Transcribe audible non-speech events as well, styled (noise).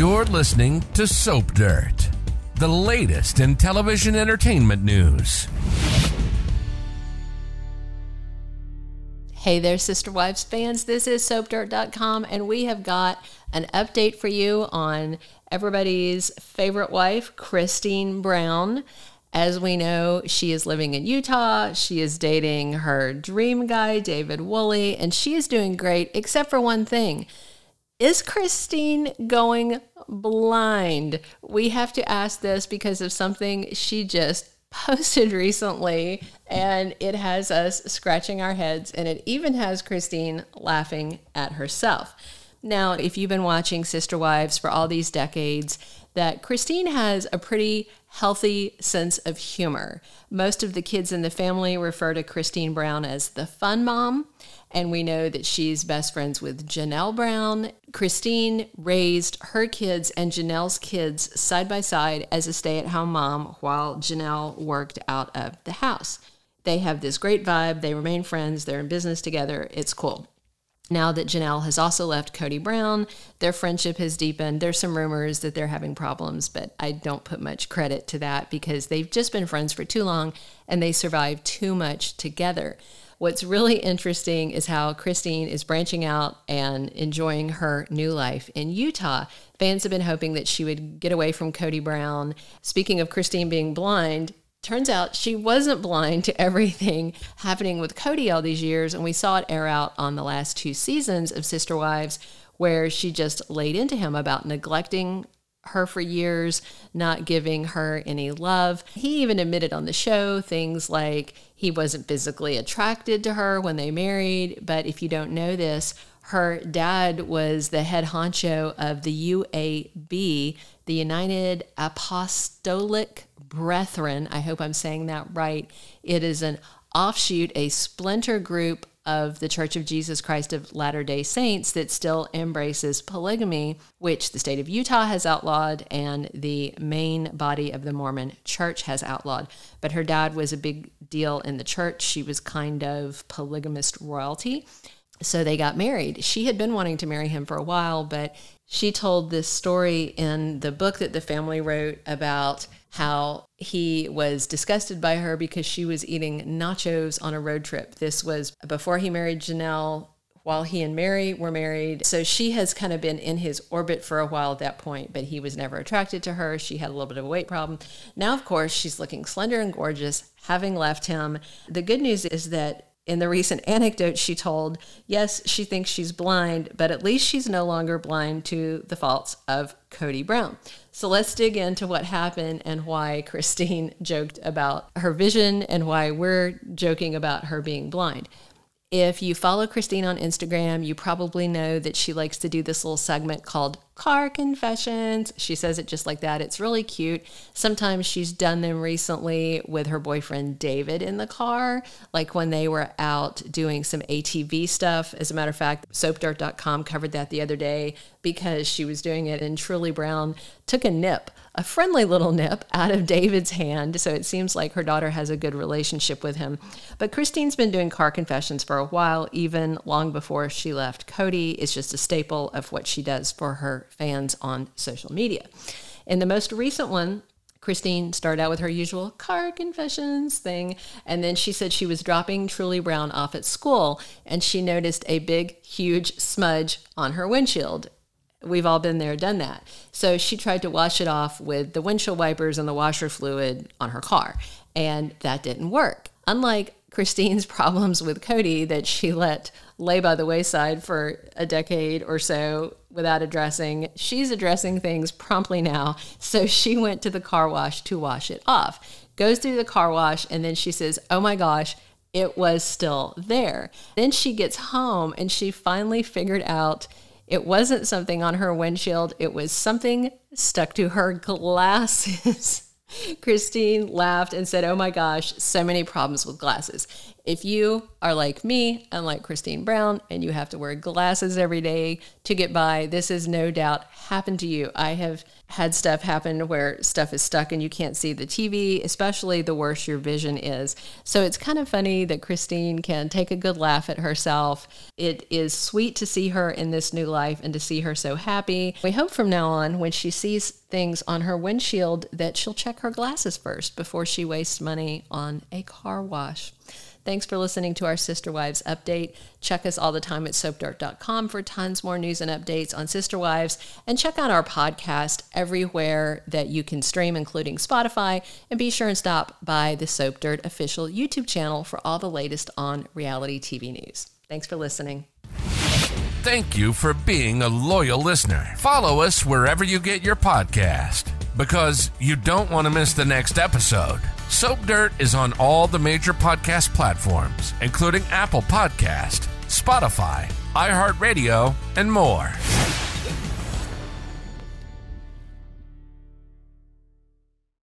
You're listening to Soap Dirt, the latest in television entertainment news. Hey there, Sister Wives fans. This is SoapDirt.com, and we have got an update for you on everybody's favorite wife, Christine Brown. As we know, she is living in Utah. She is dating her dream guy, David Woolley, and she is doing great, except for one thing. Is Christine going blind? We have to ask this because of something she just (laughs) posted recently, and it has us scratching our heads, and it even has Christine laughing at herself. Now, if you've been watching Sister Wives for all these decades, that Christine has a pretty healthy sense of humor. Most of the kids in the family refer to Christine Brown as the fun mom, and we know that she's best friends with Janelle Brown. Christine raised her kids and Janelle's kids side by side as a stay at home mom while Janelle worked out of the house. They have this great vibe, they remain friends, they're in business together, it's cool. Now that Janelle has also left Kody Brown, their friendship has deepened. There's some rumors that they're having problems, but I don't put much credit to that because they've just been friends for too long and they survived too much together. What's really interesting is how Christine is branching out and enjoying her new life in Utah. Fans have been hoping that she would get away from Kody Brown. Speaking of Christine being blind, Turns out she wasn't blind to everything (laughs) happening with Kody all these years, and we saw it air out on the last two seasons of Sister Wives, where she just laid into him about neglecting her for years, not giving her any love. He even admitted on the show things like he wasn't physically attracted to her when they married. But if you don't know this, her dad was the head honcho of the UAB, the United Apostolic Brethren. I hope I'm saying that right. It is an offshoot, a splinter group of the Church of Jesus Christ of Latter day Saints that still embraces polygamy, which the state of Utah has outlawed and the main body of the Mormon church has outlawed. But her dad was a big deal in the church. She was kind of polygamist royalty. So they got married. She had been wanting to marry him for a while, but she told this story in the book that the family wrote about how he was disgusted by her because she was eating nachos on a road trip. This was before he married Janelle, while he and Meri were married. So she has kind of been in his orbit for a while at that point, but he was never attracted to her. She had a little bit of a weight problem. Now, of course, she's looking slender and gorgeous, having left him. The good news is that in the recent anecdote she told, yes, she thinks she's blind, but at least she's no longer blind to the faults of Kody Brown. So let's dig into what happened and why Christine (laughs) joked about her vision and why we're joking about her being blind. If you follow Christine on Instagram, you probably know that she likes to do this little segment called Car Confessions. She says it just like that. It's really cute. Sometimes she's done them recently with her boyfriend David in the car, like when they were out doing some ATV stuff. As a matter of fact, soapdirt.com covered that the other day because she was doing it, and Truely Brown took a nip a friendly little nip out of David's hand. So it seems like her daughter has a good relationship with him. But Christine's been doing car confessions for a while, even long before she left Kody. It's just a staple of what she does for her fans on social media. In the most recent one, Christine started out with her usual car confessions thing, and then she said she was dropping Truely Brown off at school and she noticed a big, huge smudge on her windshield. We've all been there, done that. So she tried to wash it off with the windshield wipers and the washer fluid on her car, and that didn't work. Unlike Christine's (laughs) problems with Kody that she let lay by the wayside for a decade or so without addressing, she's addressing things promptly now. So she went to the car wash to wash it off. Goes through the car wash, and then she says, Oh my gosh, it was still there. Then she gets home and she finally figured out it wasn't something on her windshield, it was something stuck to her glasses. (laughs) Christine laughed and said, Oh my gosh, so many problems with glasses. If you are like me and like Christine Brown and you have to wear glasses every day to get by, this has no doubt happened to you. I have had stuff happen where stuff is stuck and you can't see the TV, especially the worse your vision is. So it's kind of funny that Christine can take a good laugh at herself. It is sweet to see her in this new life and to see her so happy. We hope from now on, when she sees things on her windshield, that she'll check her glasses first before she wastes money on a car wash. Thanks for listening to our Sister Wives update. Check us all the time at soapdirt.com for tons more news and updates on Sister Wives. And check out our podcast everywhere that you can stream, including Spotify. And be sure and stop by the Soap Dirt official YouTube channel for all the latest on reality TV news. Thanks for listening. Thank you for being a loyal listener. Follow us wherever you get your podcast because you don't want to miss the next episode. Soap Dirt is on all the major podcast platforms, including Apple Podcast, Spotify, iHeartRadio, and more.